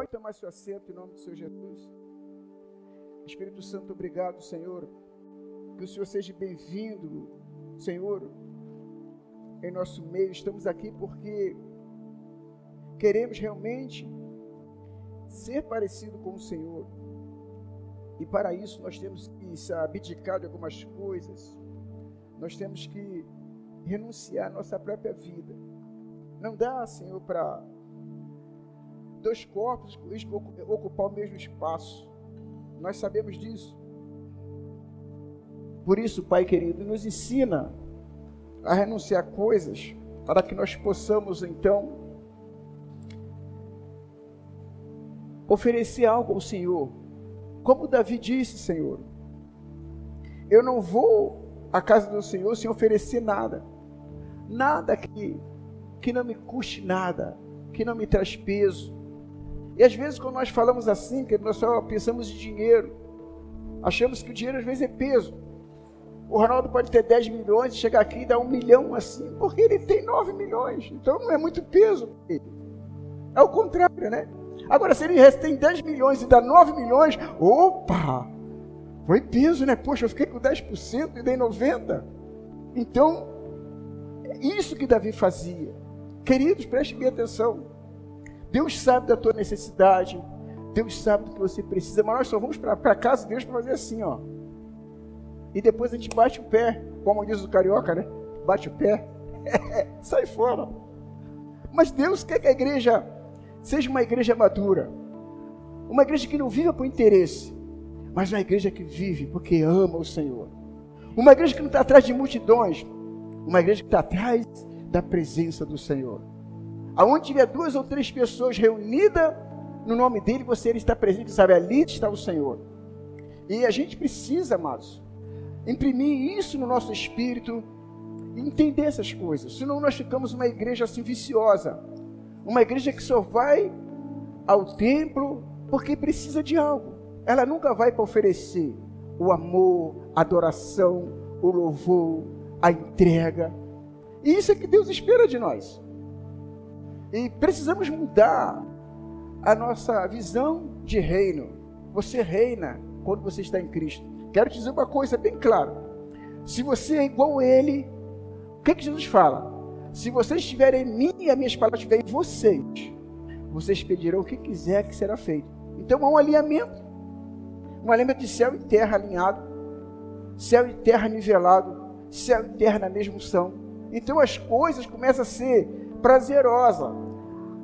Pode tomar seu assento em nome do Senhor Jesus. Espírito Santo, obrigado, Senhor. Que o Senhor seja bem-vindo, Senhor, em nosso meio. Estamos aqui porque queremos realmente ser parecido com o Senhor. E para isso nós temos que se abdicar de algumas coisas. Nós temos que renunciar à nossa própria vida. Não dá, Senhor, para dois corpos ocupar o mesmo espaço. Nós sabemos disso. Por isso, Pai querido, nos ensina a renunciar coisas para que nós possamos então oferecer algo ao Senhor. Como Davi disse, Senhor, eu não vou à casa do Senhor sem oferecer nada. Nada que, que não me custe nada, que não me traz peso. E às vezes, quando nós falamos assim, que nós só pensamos em dinheiro, achamos que o dinheiro às vezes é peso. O Ronaldo pode ter 10 milhões e chegar aqui e dar um milhão assim, porque ele tem 9 milhões. Então não é muito peso. É o contrário, né? Agora, se ele tem 10 milhões e dá 9 milhões, opa! Foi peso, né? Poxa, eu fiquei com 10% e dei 90%. Então, é isso que Davi fazia. Queridos, prestem bem atenção. Deus sabe da tua necessidade. Deus sabe do que você precisa. Mas nós só vamos para casa de Deus para fazer assim, ó. E depois a gente bate o pé, como diz o carioca, né? Bate o pé, sai fora. Mas Deus quer que a igreja seja uma igreja madura, uma igreja que não viva por interesse, mas uma igreja que vive porque ama o Senhor, uma igreja que não está atrás de multidões, uma igreja que está atrás da presença do Senhor. Aonde tiver duas ou três pessoas reunidas no nome dele, você está presente, sabe? Ali está o Senhor. E a gente precisa, amados, imprimir isso no nosso espírito e entender essas coisas. Senão nós ficamos uma igreja assim viciosa. Uma igreja que só vai ao templo porque precisa de algo. Ela nunca vai para oferecer o amor, a adoração, o louvor, a entrega. E isso é que Deus espera de nós. E precisamos mudar a nossa visão de reino. Você reina quando você está em Cristo. Quero te dizer uma coisa bem clara. Se você é igual a Ele, o que, que Jesus fala? Se vocês estiverem em mim e as minhas palavras estiverem em vocês, vocês pedirão o que quiser que será feito. Então há um alinhamento. Um alinhamento de céu e terra alinhado. Céu e terra nivelado. Céu e terra na mesma unção. Então as coisas começam a ser prazerosas.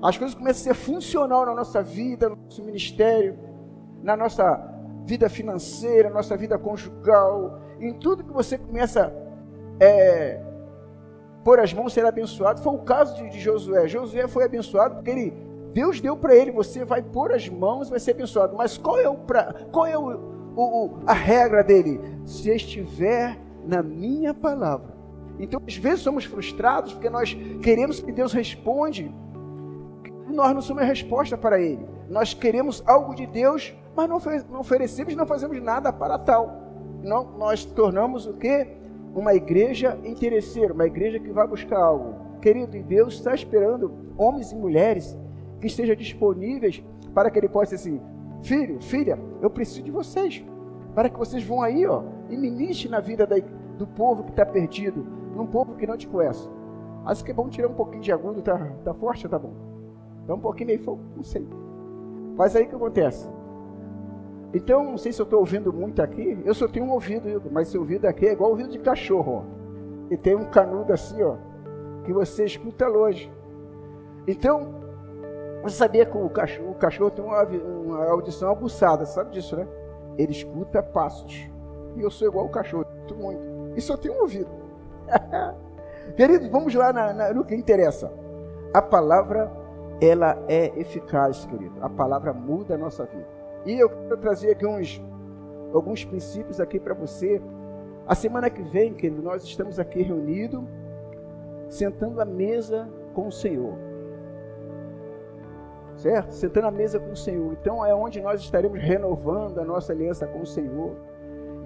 As coisas começam a ser funcional na nossa vida, no nosso ministério, na nossa vida financeira, na nossa vida conjugal. Em tudo que você começa a é, pôr as mãos, ser abençoado. Foi o caso de, de Josué. Josué foi abençoado porque ele, Deus deu para ele, você vai pôr as mãos vai ser abençoado. Mas qual é, o pra, qual é o, o, a regra dele? Se estiver na minha palavra. Então, às vezes somos frustrados porque nós queremos que Deus responde. Nós não somos a resposta para Ele. Nós queremos algo de Deus, mas não, oferecemos, não fazemos nada para tal. Não, nós tornamos o que? uma igreja interesseira, uma igreja que vai buscar algo. Querido, e Deus está esperando homens e mulheres que estejam disponíveis para que Ele possa assim: Filho, filha, eu preciso de vocês, para que vocês vão aí ó, e ministrem na vida da, do povo que está perdido, num povo que não te conhece. Acho que é bom tirar um pouquinho de agudo, tá, tá forte tá bom? Dá um pouquinho meio fogo, não sei. Mas aí o que acontece? Então, não sei se eu estou ouvindo muito aqui, eu só tenho um ouvido, mas esse ouvido aqui é igual ouvido de cachorro, ó. E tem um canudo assim, ó, que você escuta longe. Então, você sabia que o cachorro, o cachorro tem uma, uma audição aguçada, sabe disso, né? Ele escuta passos. E eu sou igual o cachorro, muito. E só tenho um ouvido. Queridos, vamos lá na, na, no que interessa. A palavra, ela é eficaz, querido. A palavra muda a nossa vida. E eu quero trazer aqui uns, alguns princípios aqui para você. A semana que vem, querido, nós estamos aqui reunidos, sentando à mesa com o Senhor. Certo? Sentando à mesa com o Senhor. Então é onde nós estaremos renovando a nossa aliança com o Senhor.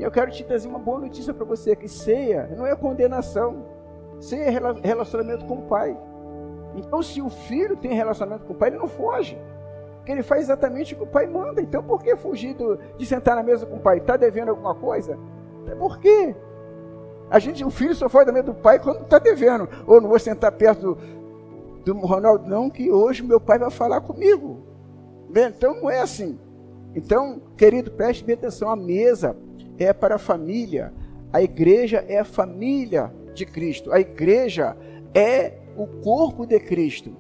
E eu quero te trazer uma boa notícia para você: que ceia não é condenação, ceia é relacionamento com o Pai. Então, se o filho tem relacionamento com o Pai, ele não foge. que ele faz exatamente o que o pai manda. Então por que fugir do, de sentar na mesa com o pai? Está devendo alguma coisa? Por quê? A gente, o filho só foi da mesa do pai quando está devendo. Ou não vou sentar perto do, do Ronaldo, não, que hoje meu pai vai falar comigo. Então não é assim. Então, querido, preste bem atenção: a mesa é para a família, a igreja é a família de Cristo, a igreja é o corpo de Cristo.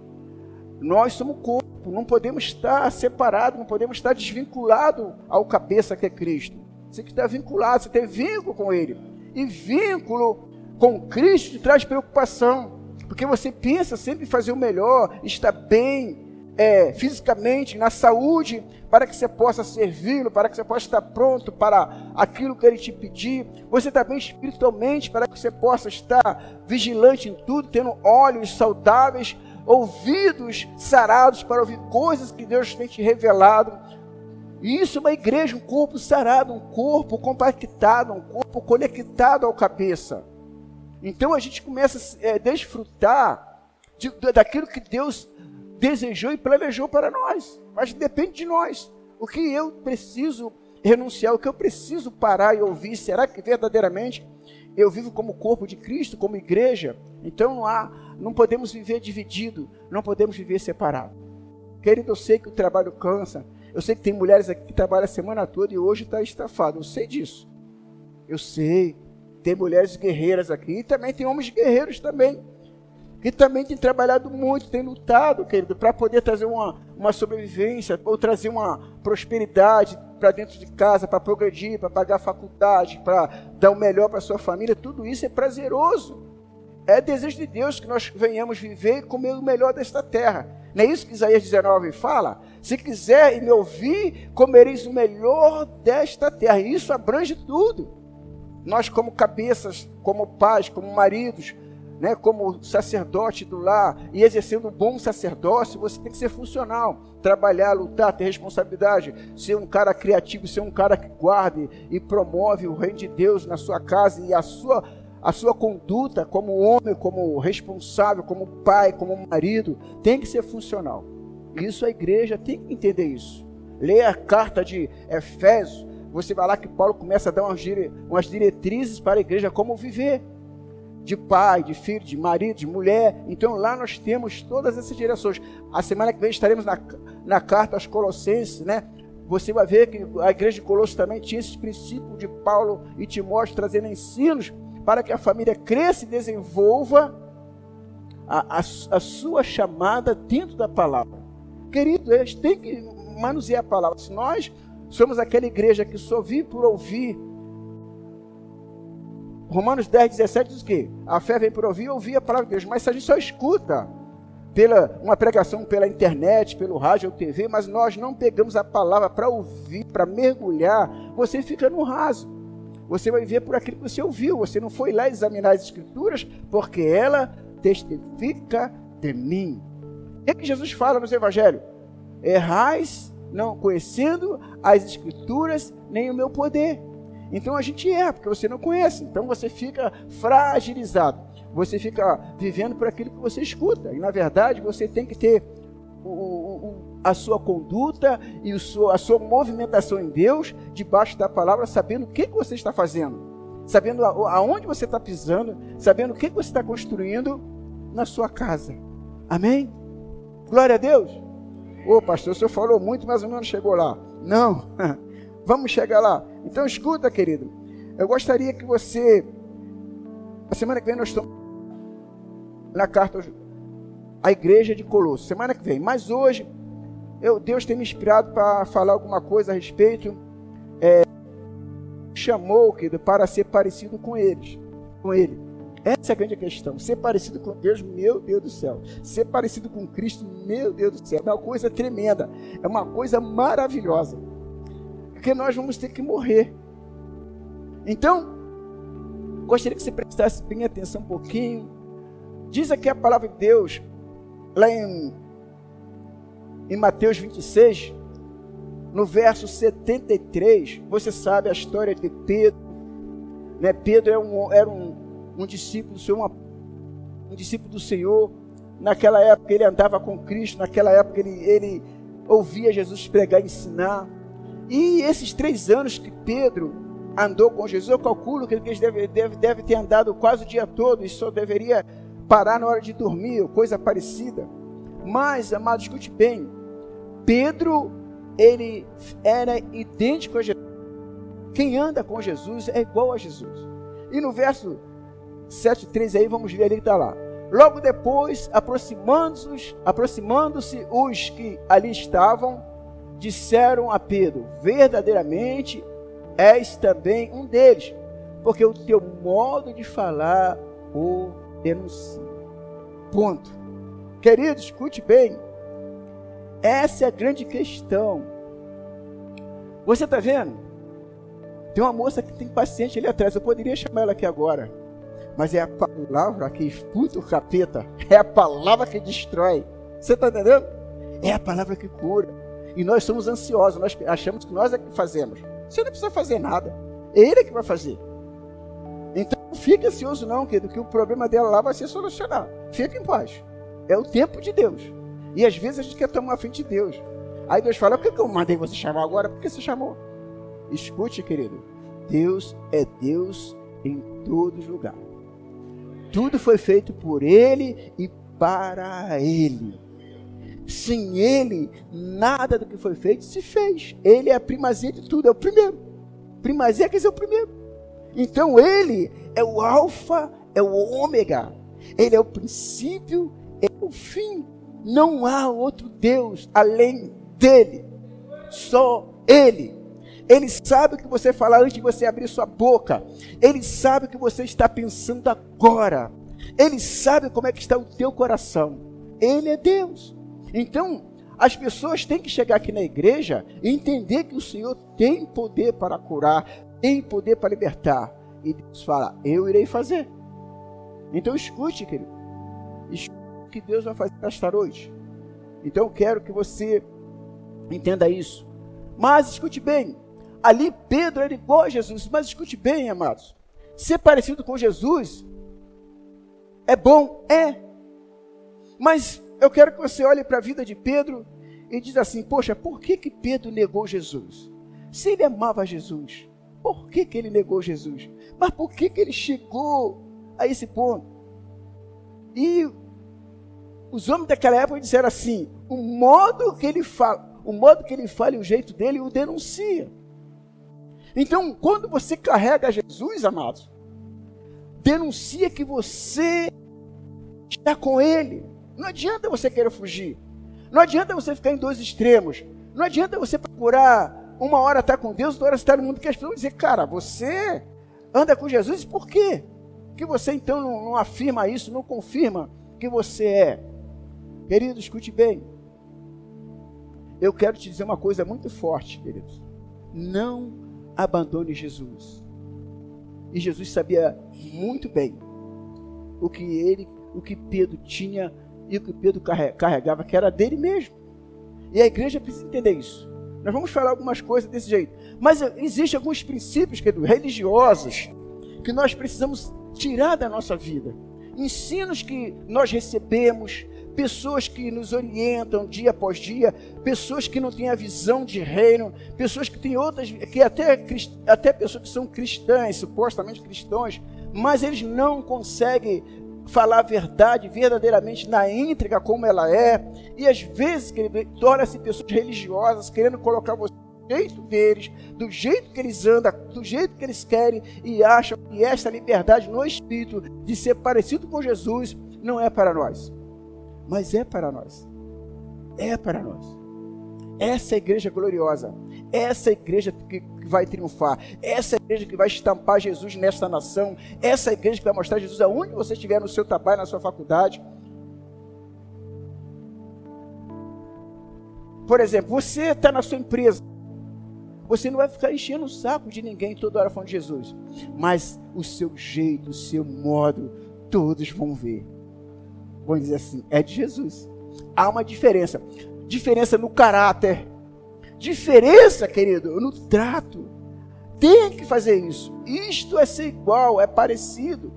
Nós somos corpo, não podemos estar separado, não podemos estar desvinculado ao cabeça que é Cristo. Você que está vinculado, você tem vínculo com Ele. E vínculo com Cristo traz preocupação, porque você pensa sempre em fazer o melhor, estar bem, é, fisicamente, na saúde, para que você possa servi-lo, para que você possa estar pronto para aquilo que ele te pedir. Você também espiritualmente, para que você possa estar vigilante em tudo, tendo olhos saudáveis, ouvidos sarados para ouvir coisas que Deus tem te revelado. Isso é uma igreja, um corpo sarado, um corpo compactado, um corpo conectado ao cabeça. Então a gente começa a é, desfrutar de, daquilo que Deus desejou e planejou para nós, mas depende de nós. O que eu preciso renunciar, o que eu preciso parar e ouvir, será que verdadeiramente eu vivo como corpo de Cristo, como igreja? Então não há, não podemos viver dividido, não podemos viver separado. Querido, eu sei que o trabalho cansa, eu sei que tem mulheres aqui que trabalham a semana toda e hoje está estafado, eu sei disso. Eu sei, tem mulheres guerreiras aqui e também tem homens guerreiros também que também tem trabalhado muito, tem lutado, querido, para poder trazer uma, uma sobrevivência, ou trazer uma prosperidade para dentro de casa, para progredir, para pagar a faculdade, para dar o melhor para sua família, tudo isso é prazeroso. É desejo de Deus que nós venhamos viver e comer o melhor desta terra. Não é isso que Isaías 19 fala? Se quiser e me ouvir, comereis o melhor desta terra. E isso abrange tudo. Nós, como cabeças, como pais, como maridos, né, como sacerdote do lar e exercendo um bom sacerdócio, você tem que ser funcional, trabalhar, lutar, ter responsabilidade, ser um cara criativo, ser um cara que guarde e promove o reino de Deus na sua casa e a sua a sua conduta como homem, como responsável, como pai, como marido, tem que ser funcional. Isso a igreja tem que entender isso. Leia a carta de Efésios, você vai lá que Paulo começa a dar umas diretrizes para a igreja como viver de pai, de filho, de marido, de mulher. Então lá nós temos todas essas direções. A semana que vem estaremos na, na carta aos Colossenses, né? Você vai ver que a igreja de Colossos também tinha esses princípios de Paulo e Timóteo trazendo ensinos para que a família cresça e desenvolva a, a, a sua chamada dentro da palavra. Querido, eles têm que manusear a palavra. Se nós somos aquela igreja que só vive por ouvir Romanos 10, 17 diz que a fé vem por ouvir ouvir a palavra de Deus. Mas se a gente só escuta pela uma pregação pela internet, pelo rádio ou TV, mas nós não pegamos a palavra para ouvir, para mergulhar, você fica no raso. Você vai ver por aquilo que você ouviu. Você não foi lá examinar as escrituras, porque ela testifica de mim. O que, é Jesus fala nos evangelhos? Errais não conhecendo as escrituras nem o meu poder. Então a gente erra, porque você não conhece. Então você fica fragilizado. Você fica vivendo por aquilo que você escuta. E na verdade você tem que ter o, o, a sua conduta e o a sua movimentação em Deus, debaixo da palavra, sabendo o que, que você está fazendo. Sabendo aonde você está pisando, sabendo o que, que você está construindo na sua casa. Amém? Glória a Deus. Ô pastor, o senhor falou muito, mas o não chegou lá. Não. Vamos chegar lá. Então escuta, querido. Eu gostaria que você. A semana que vem nós estamos na carta à igreja de Colosso. Semana que vem. Mas hoje, eu, Deus tem me inspirado para falar alguma coisa a respeito. É, chamou, querido, para ser parecido com eles. Com ele. Essa é a grande questão. Ser parecido com Deus, meu Deus do céu. Ser parecido com Cristo, meu Deus do céu. É uma coisa tremenda. É uma coisa maravilhosa porque nós vamos ter que morrer. Então, gostaria que você prestasse bem atenção um pouquinho. Diz aqui a palavra de Deus, lá em, em Mateus 26, no verso 73, você sabe a história de Pedro. Né? Pedro era um, era um, um discípulo do Senhor, um discípulo do Senhor. Naquela época ele andava com Cristo, naquela época ele, ele ouvia Jesus pregar e ensinar. E esses três anos que Pedro andou com Jesus, eu calculo que ele deve, deve, ter andado quase o dia todo e só deveria parar na hora de dormir, ou coisa parecida. Mas, amado, escute bem. Pedro, ele era idêntico a Jesus. Quem anda com Jesus é igual a Jesus. E no verso 7, 3 aí, vamos ver ali que está lá. Logo depois, aproximando-se aproximando os que ali estavam, disseram a Pedro: Verdadeiramente és também um deles, porque o teu modo de falar o denuncia. Ponto. Querido, escute bem. Essa é a grande questão. Você está vendo? Tem uma moça que tem paciente ali atrás. Eu poderia chamar ela aqui agora. Mas é a palavra que esputa o capeta. É a palavra que destrói. Você está entendendo? É a palavra que cura. E nós somos ansiosos. Nós achamos que nós é que fazemos. Você não precisa fazer nada. É ele que vai fazer. Então não fique ansioso não, querido, que o problema dela lá vai ser solucionado. Fique em paz. É o tempo de Deus. E às vezes a gente quer tomar a frente de Deus. Aí Deus fala, por que eu mandei você chamar agora? Por que você chamou? Escute, querido. Deus é Deus em todos os lugares. Tudo foi feito por Ele e para Ele. Sem Ele, nada do que foi feito se fez. Ele é a primazia de tudo, é o primeiro. Primazia quer dizer o primeiro. Então Ele é o Alfa, é o Ômega. Ele é o princípio, é o fim. Não há outro Deus além dele. Só Ele. Ele sabe o que você falar antes de você abrir sua boca. Ele sabe o que você está pensando agora. Ele sabe como é que está o teu coração. Ele é Deus. Então, as pessoas têm que chegar aqui na igreja e entender que o Senhor tem poder para curar, tem poder para libertar. E Deus fala: Eu irei fazer. Então escute, querido. Escute o que Deus vai fazer esta noite. Então eu quero que você entenda isso. Mas escute bem, Ali Pedro era igual a Jesus, mas escute bem, amados. Ser parecido com Jesus é bom, é. Mas eu quero que você olhe para a vida de Pedro e diz assim: Poxa, por que que Pedro negou Jesus? Se ele amava Jesus, por que que ele negou Jesus? Mas por que que ele chegou a esse ponto? E os homens daquela época disseram assim: o modo que ele fala, o modo que ele fala e o jeito dele o denuncia. Então, quando você carrega Jesus, amados, denuncia que você está com Ele. Não adianta você querer fugir. Não adianta você ficar em dois extremos. Não adianta você procurar uma hora estar com Deus, outra hora estar no mundo, que as pessoas vão dizer, cara, você anda com Jesus, por quê? Que você então não, não afirma isso, não confirma que você é. Querido, escute bem. Eu quero te dizer uma coisa muito forte, queridos. Não abandone Jesus. E Jesus sabia muito bem o que ele, o que Pedro tinha e que Pedro carregava, que era dele mesmo. E a igreja precisa entender isso. Nós vamos falar algumas coisas desse jeito. Mas existem alguns princípios querido, religiosos que nós precisamos tirar da nossa vida. Ensinos que nós recebemos, pessoas que nos orientam dia após dia, pessoas que não têm a visão de reino, pessoas que têm outras, que até, até pessoas que são cristãs, supostamente cristãos, mas eles não conseguem falar a verdade verdadeiramente na íntegra como ela é, e às vezes torna-se pessoas religiosas querendo colocar você do jeito deles, do jeito que eles andam, do jeito que eles querem e acham que esta liberdade no espírito de ser parecido com Jesus não é para nós mas é para nós. É para nós. Essa é a igreja gloriosa. Essa é a igreja que vai triunfar. Essa é a igreja que vai estampar Jesus nesta nação. Essa é a igreja que vai mostrar Jesus aonde você estiver no seu trabalho, na sua faculdade. Por exemplo, você está na sua empresa. Você não vai ficar enchendo o saco de ninguém toda hora falando de Jesus. Mas o seu jeito, o seu modo, todos vão ver vamos dizer assim, é de Jesus. Há uma diferença. Diferença no caráter. Diferença, querido, no trato. Tem que fazer isso. Isto é ser igual, é parecido.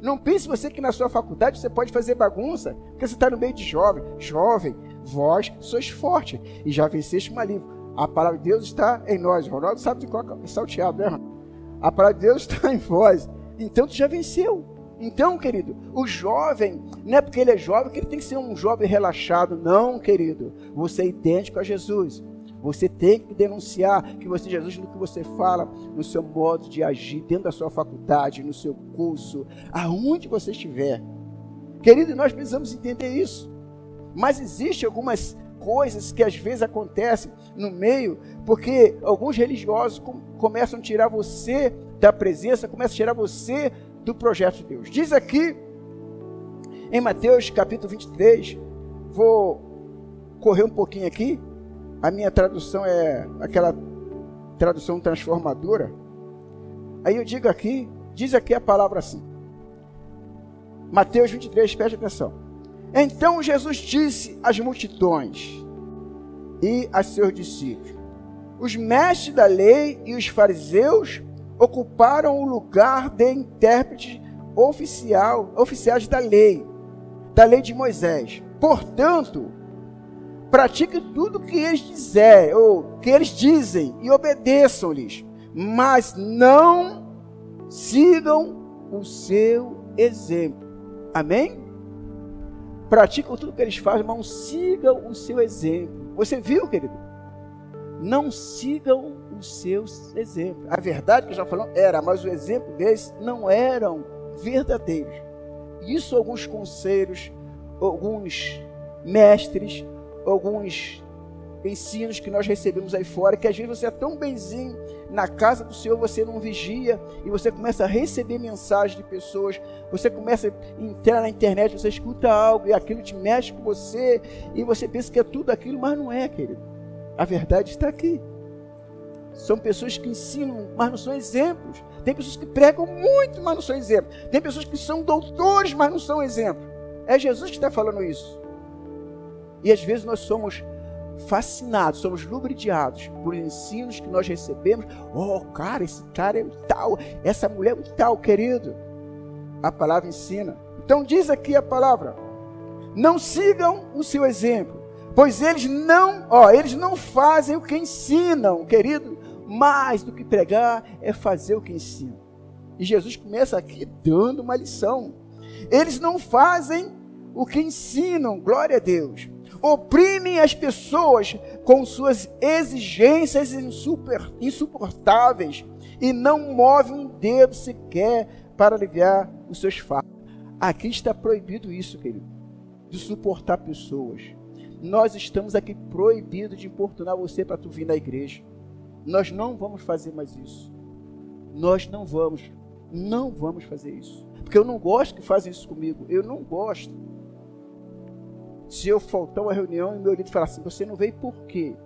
Não pense você que na sua faculdade você pode fazer bagunça, porque você está no meio de jovem. Jovem, vós sois fortes e já venceste o maligno. A palavra de Deus está em nós. O Ronaldo sabe de qual é salteado, né? A palavra de Deus está em vós. Então tu já venceu. Então, querido, o jovem, não é porque ele é jovem que ele tem que ser um jovem relaxado. Não, querido. Você é idêntico a Jesus. Você tem que denunciar que você Jesus no que você fala, no seu modo de agir, dentro da sua faculdade, no seu curso, aonde você estiver. Querido, nós precisamos entender isso. Mas existe algumas coisas que às vezes acontecem no meio, porque alguns religiosos começam a tirar você da presença, começam a tirar você do projeto de Deus. Diz aqui em Mateus capítulo 23, vou correr um pouquinho aqui. A minha tradução é aquela tradução transformadora. Aí eu digo aqui, diz aqui a palavra assim. Mateus 23, preste atenção. Então Jesus disse às multidões e a seus discípulos: Os mestres da lei e os fariseus ocuparam o lugar de intérpretes oficial, oficiais da lei, da lei de Moisés. Portanto, pratique tudo o que eles dizem, ou que eles dizem, e obedeçam-lhes, mas não sigam o seu exemplo. Amém? Praticam tudo o que eles fazem, mas não sigam o seu exemplo. Você viu, querido? Não sigam os seus exemplos. A verdade que já falamos era, mas o exemplo deles não eram verdadeiros. Isso alguns conselhos, alguns mestres, alguns ensinos que nós recebemos aí fora, que às vezes você é tão benzinho na casa do Senhor, você não vigia e você começa a receber mensagens de pessoas, você começa a entrar na internet, você escuta algo e aquilo te mexe com você e você pensa que é tudo aquilo, mas não é, querido. A verdade está aqui. São pessoas que ensinam, mas não são exemplos. Tem pessoas que pregam muito, mas não são exemplos. Tem pessoas que são doutores, mas não são exemplos. É Jesus que está falando isso. E às vezes nós somos fascinados, somos lubridiados por ensinos que nós recebemos. Oh, cara, esse cara é um tal, essa mulher é um tal, querido. A palavra ensina. Então diz aqui a palavra: não sigam o seu exemplo, pois eles não, ó, eles não fazem o que ensinam, querido mais do que pregar é fazer o que ensina. E Jesus começa aqui dando uma lição. Eles não fazem o que ensinam, glória a Deus. Oprimem as pessoas com suas exigências insuportáveis e não movem um dedo sequer para aliviar os seus fardos. Aqui está proibido isso, querido, de suportar pessoas. Nós estamos aqui proibidos de importunar você para tu vir na igreja. Nós não vamos fazer mais isso. Nós não vamos. Não vamos fazer isso. Porque eu não gosto que fazem isso comigo. Eu não gosto. Se eu faltar uma reunião e meu líder falar assim, você não veio por quê?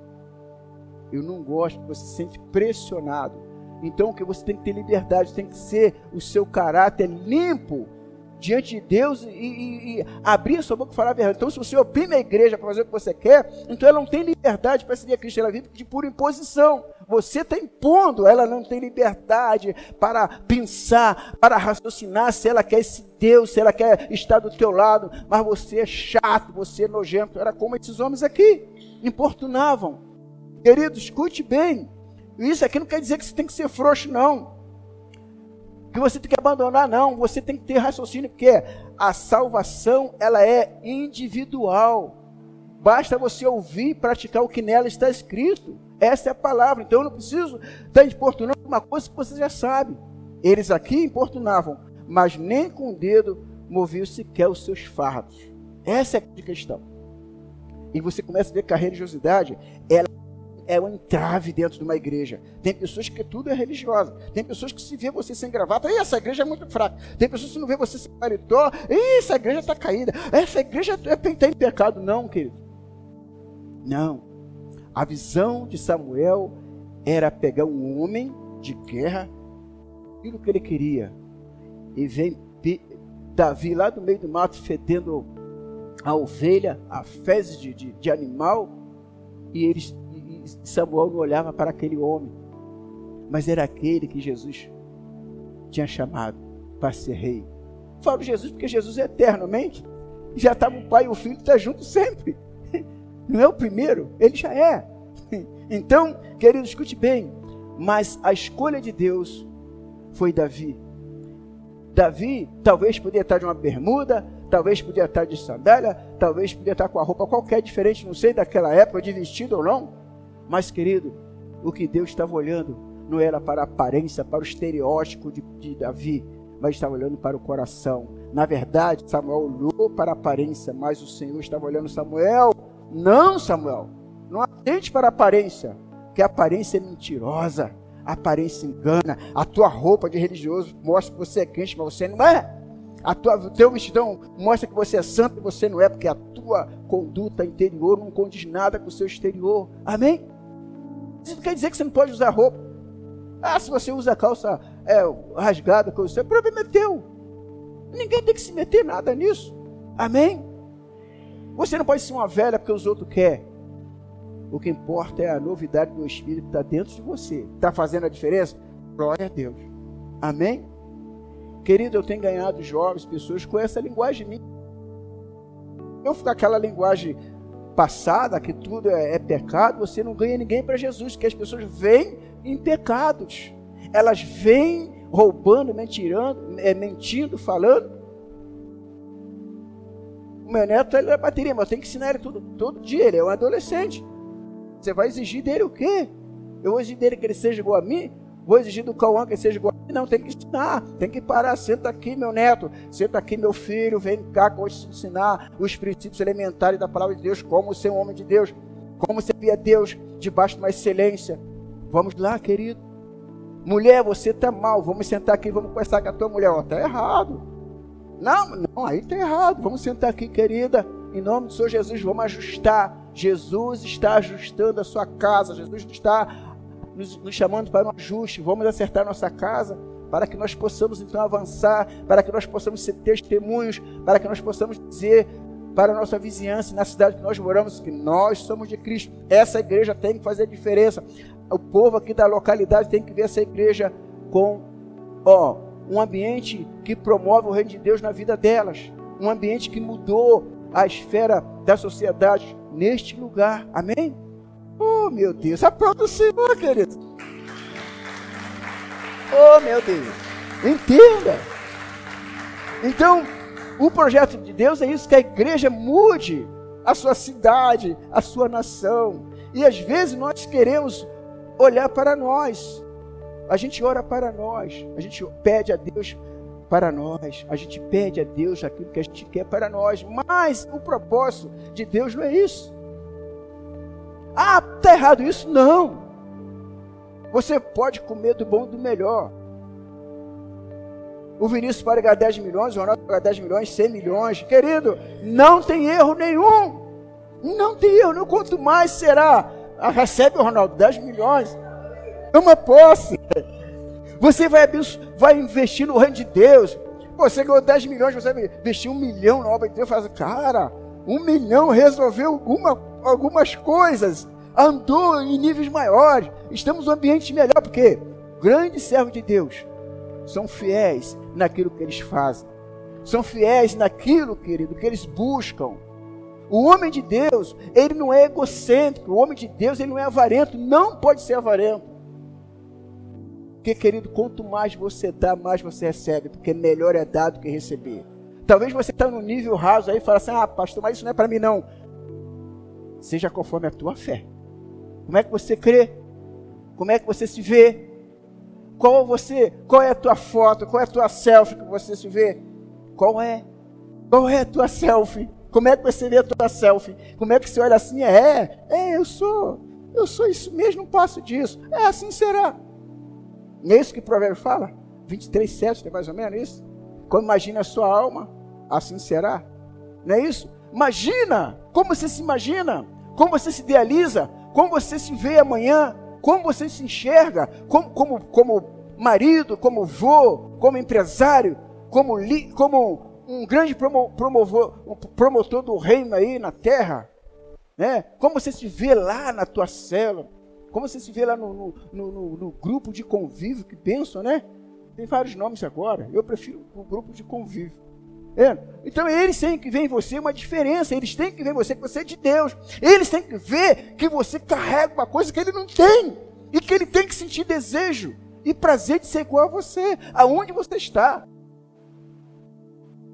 Eu não gosto, você se sente pressionado. Então, o que você tem que ter liberdade, tem que ser o seu caráter limpo diante de Deus e, e, e abrir a sua boca e falar a verdade. Então, se você oprime a igreja para fazer o que você quer, então ela não tem liberdade para seguir a Cristo, ela vive de pura imposição. Você está impondo, ela não tem liberdade para pensar, para raciocinar se ela quer esse Deus, se ela quer estar do teu lado, mas você é chato, você é nojento. Era como esses homens aqui importunavam. Querido, escute bem. Isso aqui não quer dizer que você tem que ser frouxo, não que você tem que abandonar, não. Você tem que ter raciocínio, porque a salvação ela é individual. Basta você ouvir e praticar o que nela está escrito. Essa é a palavra. Então eu não preciso estar importunando uma coisa que você já sabe. Eles aqui importunavam, mas nem com o dedo moviam sequer os seus fardos. Essa é a questão. E você começa a ver que a religiosidade, ela é um entrave dentro de uma igreja. Tem pessoas que tudo é religiosa. Tem pessoas que se vê você sem gravata, essa igreja é muito fraca. Tem pessoas que não vê você sem paletó, essa igreja está caída. Essa igreja é está em pecado. Não, querido. Não. A visão de Samuel era pegar um homem de guerra, aquilo que ele queria. E vem Davi lá do meio do mato fedendo a ovelha, a fezes de, de, de animal, e eles Samuel não olhava para aquele homem, mas era aquele que Jesus tinha chamado para ser rei. Falo Jesus porque Jesus é? Já estava o pai e o filho, está junto sempre. não é o primeiro, ele já é. Então, querido, escute bem. Mas a escolha de Deus foi Davi. Davi talvez podia estar de uma bermuda, talvez podia estar de sandália, talvez podia estar com a roupa qualquer diferente, não sei daquela época de vestido ou não. Mas, querido, o que Deus estava olhando não era para a aparência, para o estereótipo de, de Davi, mas estava olhando para o coração. Na verdade, Samuel olhou para a aparência, mas o Senhor estava olhando Samuel. Não, Samuel, não atente para a aparência, que a aparência é mentirosa, a aparência engana. A tua roupa de religioso mostra que você é crente, mas você não é. A tua, teu vestidão mostra que você é santo e você não é, porque a tua conduta interior não condiz nada com o seu exterior. Amém? Isso não quer dizer que você não pode usar roupa. Ah, se você usa calça é, rasgada, o seu problema é teu. Ninguém tem que se meter nada nisso. Amém? Você não pode ser uma velha porque os outros querem. O que importa é a novidade do Espírito que está dentro de você. Está fazendo a diferença? Glória a Deus. Amém? Querido, eu tenho ganhado jovens, pessoas com essa linguagem minha. Eu ficar aquela linguagem passada, que tudo é, é pecado, você não ganha ninguém para Jesus, que as pessoas vêm em pecados. Elas vêm roubando, mentirando, é, mentindo, falando. O meu neto ele é bateria, mas eu tenho que ensinar ele tudo, todo dia. Ele é um adolescente. Você vai exigir dele o quê? Eu vou exigir dele que ele seja igual a mim? Vou exigir do Cauã que seja igual? Não, tem que ensinar. Tem que parar. Senta aqui, meu neto. Senta aqui, meu filho. Vem cá te ensinar os princípios elementares da palavra de Deus. Como ser um homem de Deus. Como servir a Deus debaixo de uma excelência. Vamos lá, querido. Mulher, você está mal. Vamos sentar aqui, vamos conversar com a tua mulher. Está errado. Não, não, aí está errado. Vamos sentar aqui, querida. Em nome do Senhor Jesus, vamos ajustar. Jesus está ajustando a sua casa. Jesus está nos, nos chamando para um ajuste. Vamos acertar nossa casa para que nós possamos então avançar, para que nós possamos ser testemunhos, para que nós possamos dizer para a nossa vizinhança, na cidade que nós moramos, que nós somos de Cristo. Essa igreja tem que fazer diferença. O povo aqui da localidade tem que ver essa igreja com ó, um ambiente que promove o reino de Deus na vida delas. Um ambiente que mudou a esfera da sociedade neste lugar. Amém? Oh, meu Deus. Aplauda o Senhor, querido. Oh, meu Deus. Entenda. Então, o projeto de Deus é isso: que a igreja mude a sua cidade, a sua nação. E às vezes nós queremos olhar para nós. A gente ora para nós. A gente pede a Deus para nós. A gente pede a Deus aquilo que a gente quer para nós. Mas o propósito de Deus não é isso. Ah, está errado isso? Não. Você pode comer do bom e do melhor. O Vinícius pode ganhar 10 milhões, o Ronaldo ganhar 10 milhões, 100 milhões. Querido, não tem erro nenhum. Não tem erro nenhum. Quanto mais será? Ah, recebe o Ronaldo 10 milhões. É uma posse. Você vai, vai investir no reino de Deus. Você ganhou 10 milhões, você vai investir um milhão na obra de Deus. Faz, cara, um milhão resolveu alguma, algumas coisas. Andou em níveis maiores. Estamos num ambiente melhor, porque grandes servos de Deus são fiéis naquilo que eles fazem. São fiéis naquilo, querido, que eles buscam. O homem de Deus, ele não é egocêntrico. O homem de Deus, ele não é avarento. Não pode ser avarento. Porque, querido, quanto mais você dá, mais você recebe, porque melhor é dar do que receber. Talvez você está no nível raso aí e fala assim: ah, pastor, mas isso não é para mim, não. Seja conforme a tua fé. Como é que você crê? Como é que você se vê? Qual você? Qual é a tua foto? Qual é a tua selfie que você se vê? Qual é? Qual é a tua selfie? Como é que você vê a tua selfie? Como é que você olha assim? É, é, eu sou, eu sou isso mesmo, não passo disso. É, assim será. Não é isso que o provérbio fala? 23, 7, é mais ou menos isso? Como imagina a sua alma, assim será. Não é isso? Imagina como você se imagina, como você se idealiza, como você se vê amanhã, como você se enxerga, como, como, como marido, como vô, como empresário, como, li, como um grande promo, promotor, um promotor do reino aí na terra, né? como você se vê lá na tua célula, como você se vê lá no, no, no, no grupo de convívio que pensam, né? Tem vários nomes agora. Eu prefiro o grupo de convívio. É. Então eles têm que ver em você uma diferença, eles têm que ver em você que você é de Deus, eles têm que ver que você carrega uma coisa que ele não tem, e que ele tem que sentir desejo e prazer de ser igual a você, aonde você está.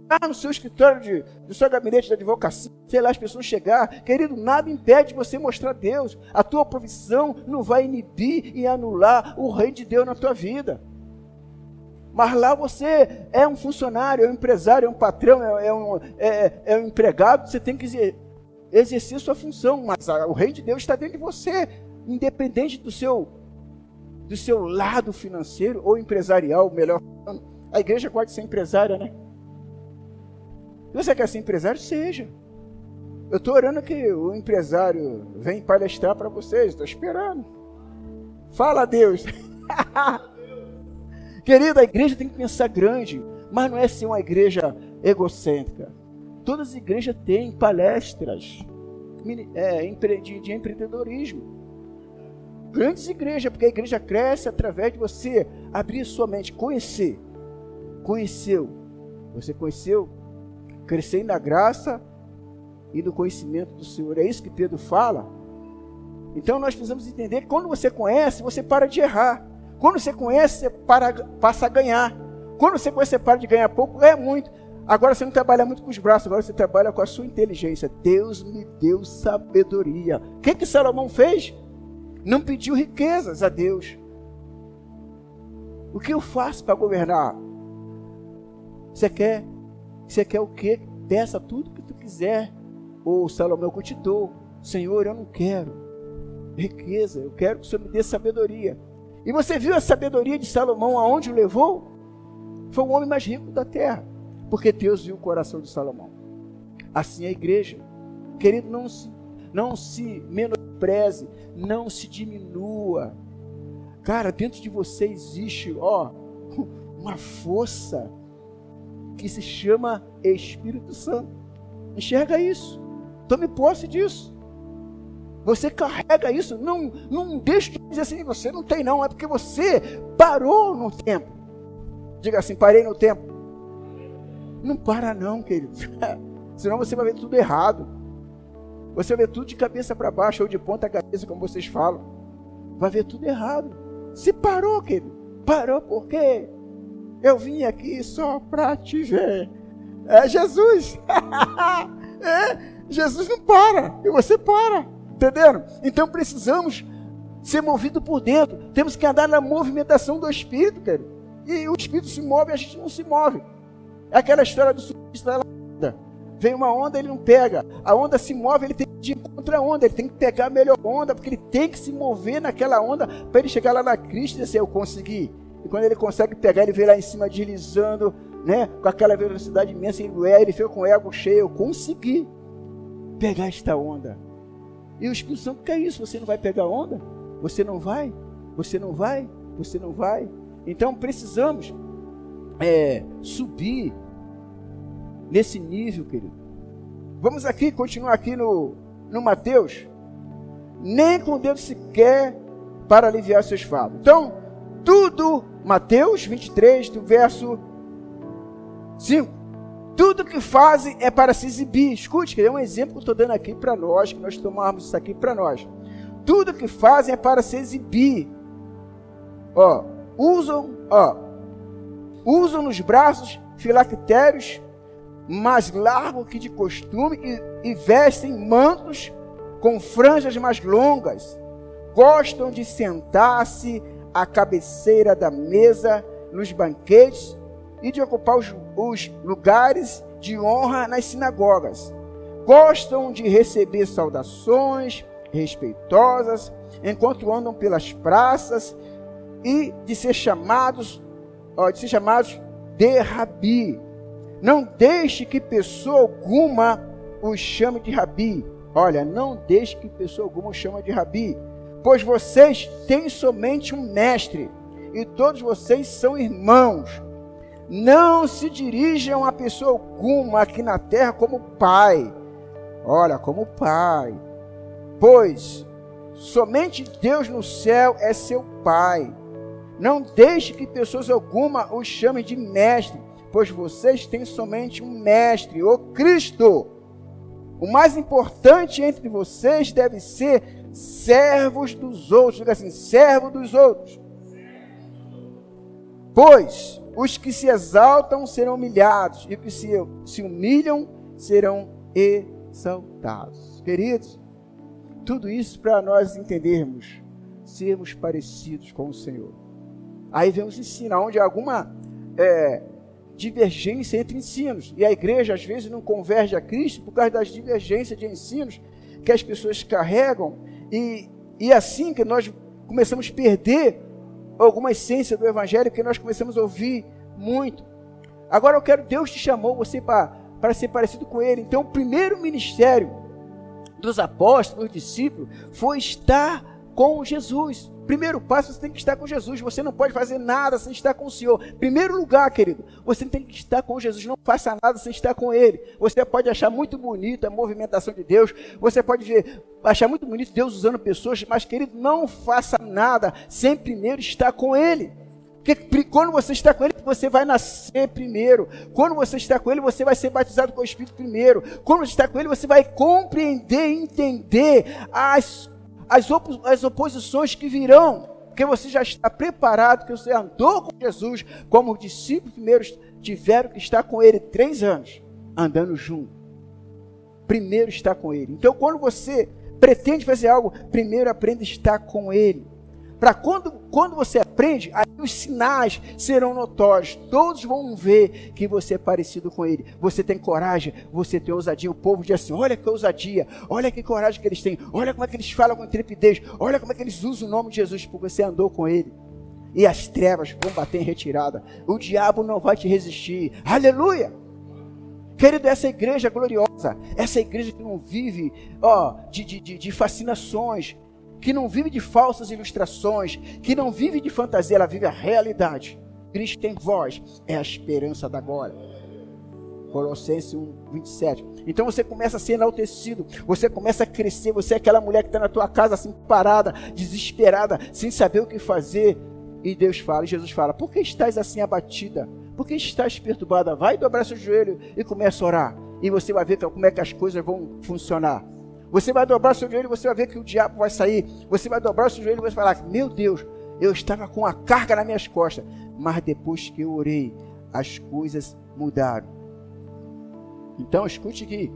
Ah, no seu escritório, de, no seu gabinete de advocacia, sei lá, as pessoas chegar, querido, nada impede você mostrar Deus. A tua profissão não vai inibir e anular o reino de Deus na tua vida. Mas lá você é um funcionário, é um empresário, é um patrão, é, é um, é, é, um empregado, você tem que exercer sua função, mas o reino de Deus está dentro de você, independente do seu, do seu lado financeiro ou empresarial, melhor falando. A igreja pode ser empresária, né? Se você quer ser empresário, seja. Eu estou orando que o empresário venha palestrar para vocês, estou esperando. Fala Deus. Querida, a igreja tem que pensar grande, mas não é ser uma igreja egocêntrica. Todas as igrejas têm palestras é, de empreendedorismo. Grandes igrejas, porque a igreja cresce através de você abrir sua mente, conhecer. Conheceu. Você conheceu crescer na graça e no conhecimento do Senhor. É isso que Pedro fala. Então nós precisamos entender que quando você conhece, você para de errar. Quando você conhece, você para, passa a ganhar. Quando você conhece, você para de ganhar pouco, ganha muito. Agora você não trabalha muito com os braços, agora você trabalha com a sua inteligência. Deus me deu sabedoria. O que, que Salomão fez? Não pediu riquezas a Deus. O que eu faço para governar? Você quer você quer o quê? Peça tudo que tu quiser. Ou Salomão, eu te dou. Senhor, eu não quero riqueza, eu quero que o Senhor me dê sabedoria. E você viu a sabedoria de Salomão aonde o levou? Foi o homem mais rico da terra, porque Deus viu o coração de Salomão. Assim a igreja. Querido, não se, não se menospreze, não se diminua. Cara, dentro de você existe, ó, uma força que se chama Espírito Santo. Enxerga isso. Tome posse disso. Você carrega isso. Não, não deixe de dizer assim, você não tem não. É porque você parou no tempo. Diga assim, parei no tempo. Não para não, querido. Senão você vai ver tudo errado. Você vai ver tudo de cabeça para baixo ou de ponta cabeça, como vocês falam. Vai ver tudo errado. Se parou, querido. Parou por quê? Eu vim aqui só para te ver. É Jesus. é, Jesus não para. E você para. Entenderam? Então precisamos ser movidos por dentro. Temos que andar na movimentação do Espírito, cara. E o Espírito se move, a gente não se move. É aquela história do surfista lá. Vem uma onda, ele não pega. A onda se move, ele tem que ir contra a onda. Ele tem que pegar a melhor onda, porque ele tem que se mover naquela onda para ele chegar lá na Cristo e dizer: Eu consegui. E quando ele consegue pegar, ele vê lá em cima deslizando, né? Com aquela velocidade imensa, ele, é, ele fica com o ego cheio. Eu consegui pegar esta onda. E o Espírito Santo quer isso. Você não vai pegar onda? Você não vai? Você não vai? Você não vai? Então precisamos é, subir nesse nível, querido. Vamos aqui, continuar aqui no, no Mateus. Nem com Deus sequer para aliviar seus fardos. Então, tudo, Mateus 23, do verso 5. Tudo que fazem é para se exibir. Escute, é um exemplo que eu estou dando aqui para nós, que nós tomarmos isso aqui para nós. Tudo que fazem é para se exibir. Ó, usam, ó, usam nos braços filactérios mais largos que de costume e, e vestem mantos com franjas mais longas. Gostam de sentar-se à cabeceira da mesa nos banquetes e de ocupar os, os lugares de honra nas sinagogas. Gostam de receber saudações respeitosas enquanto andam pelas praças e de ser chamados, ó, de ser chamados de rabi. Não deixe que pessoa alguma os chame de rabi. Olha, não deixe que pessoa alguma os chame de rabi, pois vocês têm somente um mestre, e todos vocês são irmãos. Não se dirijam a pessoa alguma aqui na terra como pai. Olha, como pai. Pois somente Deus no céu é seu pai. Não deixe que pessoas alguma os chamem de mestre, pois vocês têm somente um mestre, o Cristo. O mais importante entre vocês deve ser servos dos outros. Diga assim, servo dos outros. Pois os que se exaltam serão humilhados, e os que se, se humilham serão exaltados. Queridos, tudo isso para nós entendermos, sermos parecidos com o Senhor. Aí vemos ensinar onde há alguma é, divergência entre ensinos. E a igreja às vezes não converge a Cristo por causa das divergências de ensinos que as pessoas carregam. E, e é assim que nós começamos a perder alguma essência do Evangelho que nós começamos a ouvir muito. Agora eu quero, Deus te chamou você para ser parecido com Ele. Então o primeiro ministério dos apóstolos, dos discípulos, foi estar com Jesus. Primeiro passo, você tem que estar com Jesus. Você não pode fazer nada sem estar com o Senhor. Primeiro lugar, querido, você tem que estar com Jesus. Não faça nada sem estar com Ele. Você pode achar muito bonita a movimentação de Deus. Você pode ver, achar muito bonito Deus usando pessoas. Mas, querido, não faça nada sem primeiro estar com Ele. Porque quando você está com Ele, você vai nascer primeiro. Quando você está com Ele, você vai ser batizado com o Espírito primeiro. Quando você está com Ele, você vai compreender entender as as, op as oposições que virão, porque você já está preparado, que você andou com Jesus, como os discípulos primeiros tiveram que estar com ele três anos, andando junto. Primeiro está com ele. Então, quando você pretende fazer algo, primeiro aprenda a estar com ele. Para quando, quando você aprende, aí os sinais serão notórios. Todos vão ver que você é parecido com ele. Você tem coragem, você tem ousadia. O povo diz assim: olha que ousadia, olha que coragem que eles têm, olha como é que eles falam com intrepidez, olha como é que eles usam o nome de Jesus, porque você andou com ele. E as trevas vão bater em retirada. O diabo não vai te resistir. Aleluia! Querido, essa igreja gloriosa, essa igreja que não vive ó, de, de, de fascinações, que não vive de falsas ilustrações, que não vive de fantasia, ela vive a realidade. Cristo tem voz, é a esperança da glória. Colossenses 1, 27. Então você começa a ser enaltecido, você começa a crescer, você é aquela mulher que está na tua casa assim parada, desesperada, sem saber o que fazer. E Deus fala, e Jesus fala: Por que estás assim abatida? Por que estás perturbada? Vai dobrar seu joelho e começa a orar. E você vai ver como é que as coisas vão funcionar. Você vai dobrar seu joelho você vai ver que o diabo vai sair. Você vai dobrar seu joelho e vai falar: Meu Deus, eu estava com a carga nas minhas costas. Mas depois que eu orei, as coisas mudaram. Então escute aqui.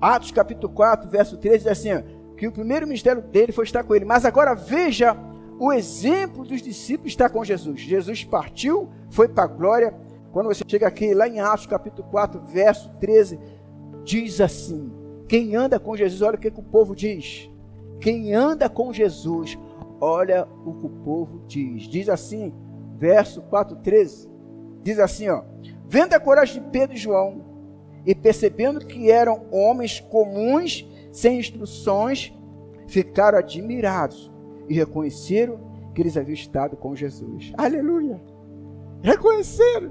Atos capítulo 4, verso 13 diz assim: que o primeiro ministério dele foi estar com ele. Mas agora veja o exemplo dos discípulos estar com Jesus. Jesus partiu, foi para a glória. Quando você chega aqui, lá em Atos capítulo 4, verso 13, diz assim: quem anda com Jesus, olha o que, que o povo diz. Quem anda com Jesus, olha o que o povo diz. Diz assim, verso 4,13. Diz assim, ó. Vendo a coragem de Pedro e João, e percebendo que eram homens comuns, sem instruções, ficaram admirados e reconheceram que eles haviam estado com Jesus. Aleluia! Reconheceram.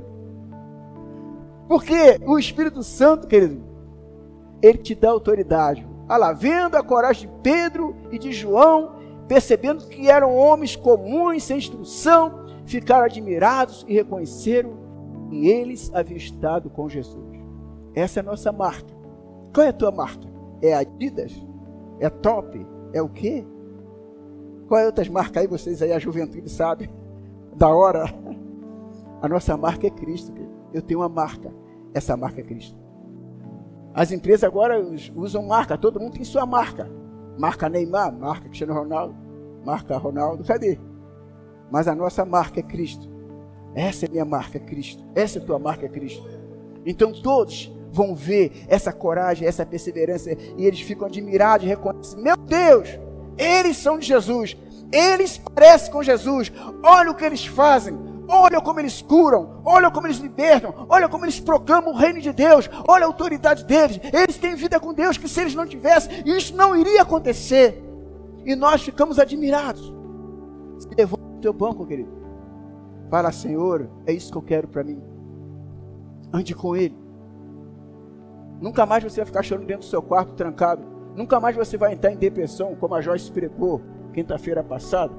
Porque o Espírito Santo, querido, ele te dá autoridade. Olha lá, vendo a coragem de Pedro e de João, percebendo que eram homens comuns, sem instrução, ficaram admirados e reconheceram que eles haviam estado com Jesus. Essa é a nossa marca. Qual é a tua marca? É Adidas? É top? É o quê? Qual é outras marcas aí? Vocês aí, a juventude sabe. Da hora. A nossa marca é Cristo. Eu tenho uma marca. Essa marca é Cristo. As empresas agora usam marca, todo mundo tem sua marca. Marca Neymar, marca Cristiano Ronaldo, marca Ronaldo, cadê? Mas a nossa marca é Cristo. Essa é minha marca, Cristo. Essa é tua marca, Cristo. Então todos vão ver essa coragem, essa perseverança, e eles ficam admirados e reconhecem: Meu Deus, eles são de Jesus, eles parecem com Jesus, olha o que eles fazem, Olha como eles curam, olha como eles libertam, olha como eles proclamam o reino de Deus, olha a autoridade deles. Eles têm vida com Deus que se eles não tivessem, isso não iria acontecer. E nós ficamos admirados. Se levanta o teu banco, querido. Fala, Senhor, é isso que eu quero para mim. Ande com Ele. Nunca mais você vai ficar chorando dentro do seu quarto trancado. Nunca mais você vai entrar em depressão, como a Joyce pregou quinta-feira passada.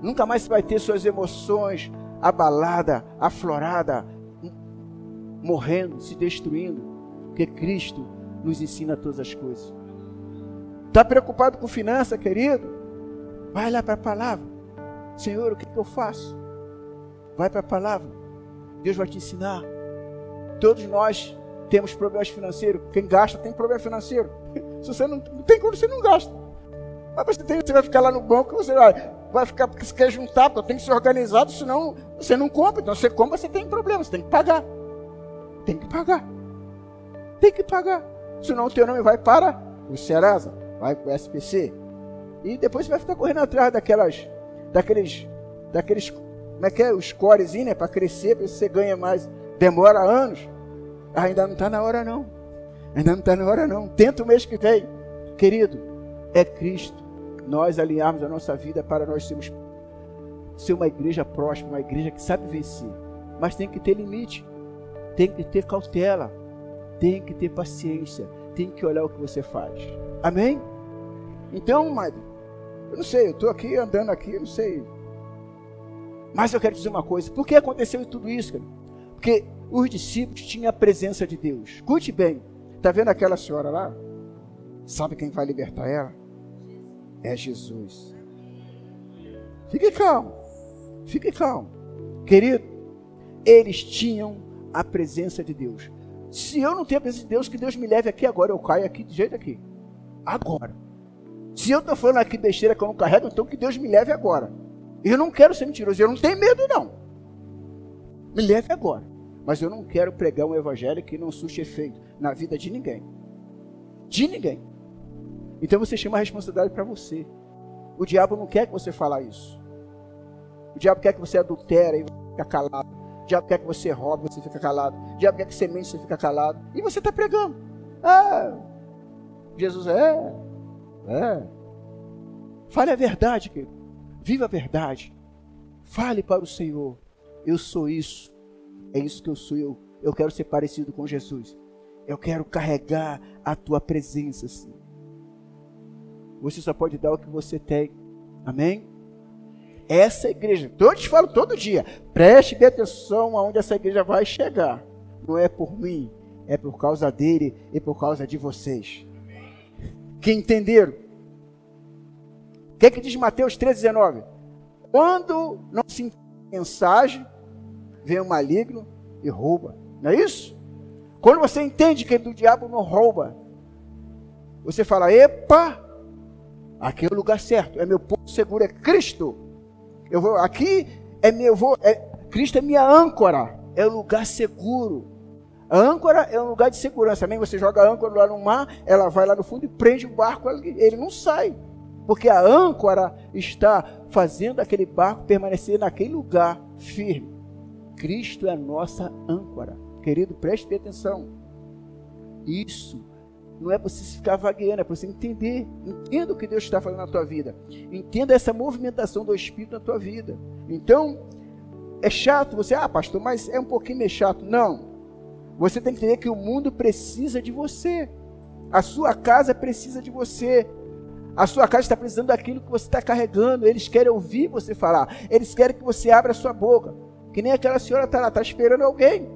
Nunca mais você vai ter suas emoções abalada, aflorada, morrendo, se destruindo, porque Cristo nos ensina todas as coisas. Está preocupado com finança, querido? Vai lá para a palavra. Senhor, o que, que eu faço? Vai para a palavra. Deus vai te ensinar. Todos nós temos problemas financeiros. Quem gasta tem problema financeiro. Se você não, não tem como, você não gasta. Mas você, vai ficar lá no banco, você vai, vai ficar porque você quer juntar, porque tem que ser organizado, senão você não compra. Então você compra, você tem problema, você tem que pagar. Tem que pagar. Tem que pagar. Senão o teu nome vai para o Serasa, vai para o SPC. E depois você vai ficar correndo atrás daquelas, daqueles, daqueles, como é que é, os cores, né, para crescer, para você ganha mais. Demora anos. Ainda não está na hora não. Ainda não está na hora não. Tenta o mês que vem. Querido, é Cristo. Nós alinharmos a nossa vida para nós sermos ser uma igreja próxima, uma igreja que sabe vencer. Mas tem que ter limite. Tem que ter cautela. Tem que ter paciência. Tem que olhar o que você faz. Amém? Então, Mário, eu não sei, eu estou aqui andando aqui, eu não sei. Mas eu quero dizer uma coisa. Por que aconteceu tudo isso, cara? Porque os discípulos tinham a presença de Deus. Escute bem. Está vendo aquela senhora lá? Sabe quem vai libertar ela? É Jesus. Fique calmo. Fique calmo. Querido, eles tinham a presença de Deus. Se eu não tenho a presença de Deus, que Deus me leve aqui agora. Eu caio aqui de jeito aqui. Agora. Se eu estou falando aqui besteira que eu não carrego, então que Deus me leve agora. Eu não quero ser mentiroso. Eu não tenho medo, não. Me leve agora. Mas eu não quero pregar um evangelho que não surte efeito na vida de ninguém. De ninguém. Então você chama a responsabilidade para você. O diabo não quer que você fale isso. O diabo quer que você adultere e fica calado. O diabo quer que você roube e você fica calado. O diabo quer que você mente você fica calado. E você está pregando. Ah, Jesus é. É. Fale a verdade, querido. Viva a verdade. Fale para o Senhor. Eu sou isso. É isso que eu sou. Eu, eu quero ser parecido com Jesus. Eu quero carregar a tua presença, Senhor. Você só pode dar o que você tem. Amém? Essa igreja, eu te falo todo dia, preste atenção aonde essa igreja vai chegar. Não é por mim, é por causa dele e por causa de vocês. Que entenderam? O que, é que diz Mateus 13,19? Quando não se mensagem, vem o maligno e rouba. Não é isso? Quando você entende que do diabo não rouba, você fala: "Epa, aqui é o lugar certo, é meu ponto seguro, é Cristo. Eu vou aqui é meu vou, é, Cristo é minha âncora, é o lugar seguro. A âncora é um lugar de segurança. Amém? Você joga a âncora lá no mar, ela vai lá no fundo e prende o barco, ele não sai. Porque a âncora está fazendo aquele barco permanecer naquele lugar firme. Cristo é a nossa âncora. Querido, preste atenção. Isso não é para você ficar vagueando, é para você entender. Entenda o que Deus está fazendo na tua vida. Entenda essa movimentação do Espírito na tua vida. Então, é chato você, ah, pastor, mas é um pouquinho meio chato. Não. Você tem que entender que o mundo precisa de você. A sua casa precisa de você. A sua casa está precisando daquilo que você está carregando. Eles querem ouvir você falar. Eles querem que você abra a sua boca. Que nem aquela senhora está lá, está esperando alguém.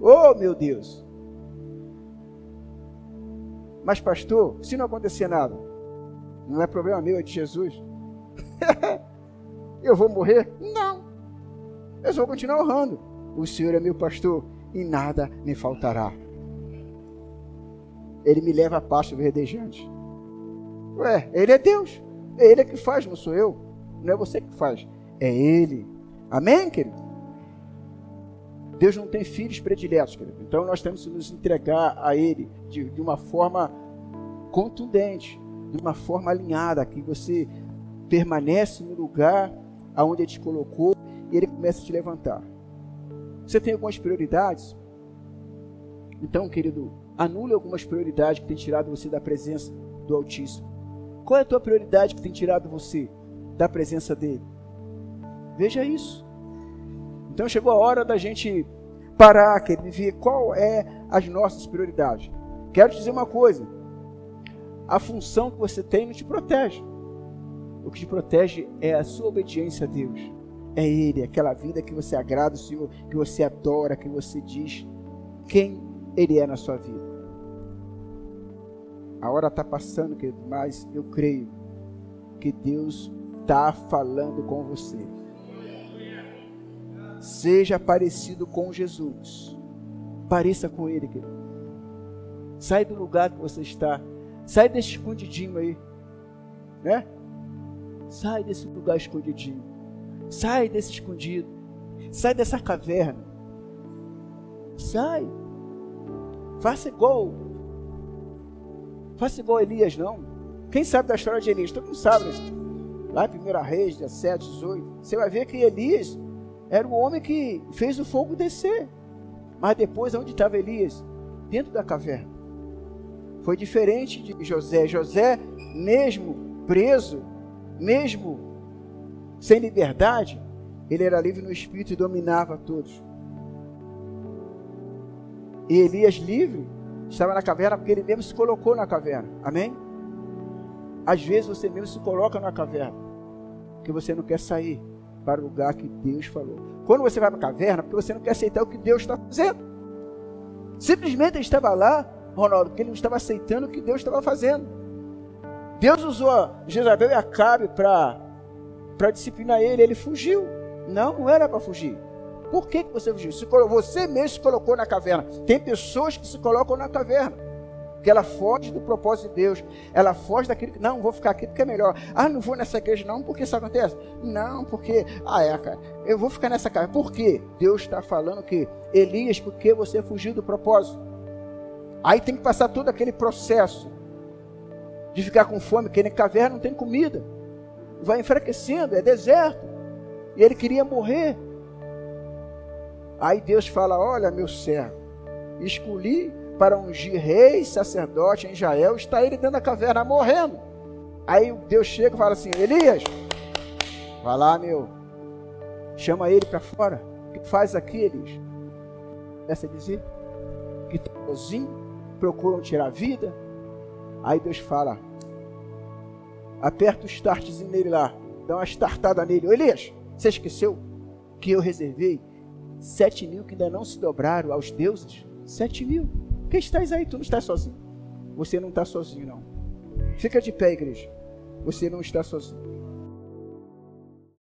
Oh, meu Deus. Mas, pastor, se não acontecer nada, não é problema meu, é de Jesus. eu vou morrer? Não. Eu vou continuar honrando. O Senhor é meu pastor e nada me faltará. Ele me leva a pasto verdejante. Ué, Ele é Deus. É Ele que faz, não sou eu. Não é você que faz. É Ele. Amém, querido? Deus não tem filhos prediletos, querido. Então nós temos que nos entregar a Ele de, de uma forma contundente, de uma forma alinhada, que você permanece no lugar aonde Ele te colocou e Ele começa a te levantar. Você tem algumas prioridades? Então, querido, anule algumas prioridades que tem tirado você da presença do Altíssimo. Qual é a tua prioridade que tem tirado você da presença dele? Veja isso. Então chegou a hora da gente parar, querido, e ver qual é as nossas prioridades. Quero te dizer uma coisa: a função que você tem não te protege. O que te protege é a sua obediência a Deus. É Ele, aquela vida que você agrada o Senhor, que você adora, que você diz: quem Ele é na sua vida. A hora está passando, querido, mas eu creio que Deus está falando com você. Seja parecido com Jesus. Pareça com Ele, querido. Sai do lugar que você está. Sai desse escondidinho aí. Né? Sai desse lugar escondidinho. Sai desse escondido. Sai dessa caverna. Sai. Faça igual. Faça igual Elias, não. Quem sabe da história de Elias? Todo mundo sabe. Né? Lá em 1 Reis, 17, 18. Você vai ver que Elias era o homem que fez o fogo descer. Mas depois, onde estava Elias? Dentro da caverna. Foi diferente de José. José, mesmo preso, mesmo sem liberdade, ele era livre no espírito e dominava todos. E Elias livre estava na caverna porque ele mesmo se colocou na caverna. Amém? Às vezes você mesmo se coloca na caverna porque você não quer sair para o lugar que Deus falou. Quando você vai para a caverna, porque você não quer aceitar o que Deus está fazendo. Simplesmente ele estava lá, Ronaldo, porque ele não estava aceitando o que Deus estava fazendo. Deus usou Jezabel e Acabe para disciplinar ele, ele fugiu. Não, não era para fugir. Por que, que você fugiu? Você mesmo se colocou na caverna. Tem pessoas que se colocam na caverna. Porque ela foge do propósito de Deus. Ela foge daquilo que. Não, vou ficar aqui porque é melhor. Ah, não vou nessa igreja, não, porque isso acontece? Não, porque. Ah, é, cara. Eu vou ficar nessa casa. Por quê? Deus está falando que Elias, porque você fugiu do propósito. Aí tem que passar todo aquele processo de ficar com fome, porque na caverna não tem comida. Vai enfraquecendo, é deserto. E ele queria morrer. Aí Deus fala: Olha, meu servo, escolhi para ungir rei, sacerdote em Israel, está ele dentro da caverna morrendo. Aí Deus chega e fala assim: Elias, vai lá, meu, chama ele para fora. O que faz aqui, Elias? Essa dizer que está sozinho, procuram tirar a vida. Aí Deus fala: aperta o startzinho nele lá, dá uma startada nele. Ô, Elias, você esqueceu que eu reservei sete mil que ainda não se dobraram aos deuses? Sete mil. Quem estás aí? Tu não estás sozinho. Você não está sozinho, não. Fica de pé, igreja. Você não está sozinho.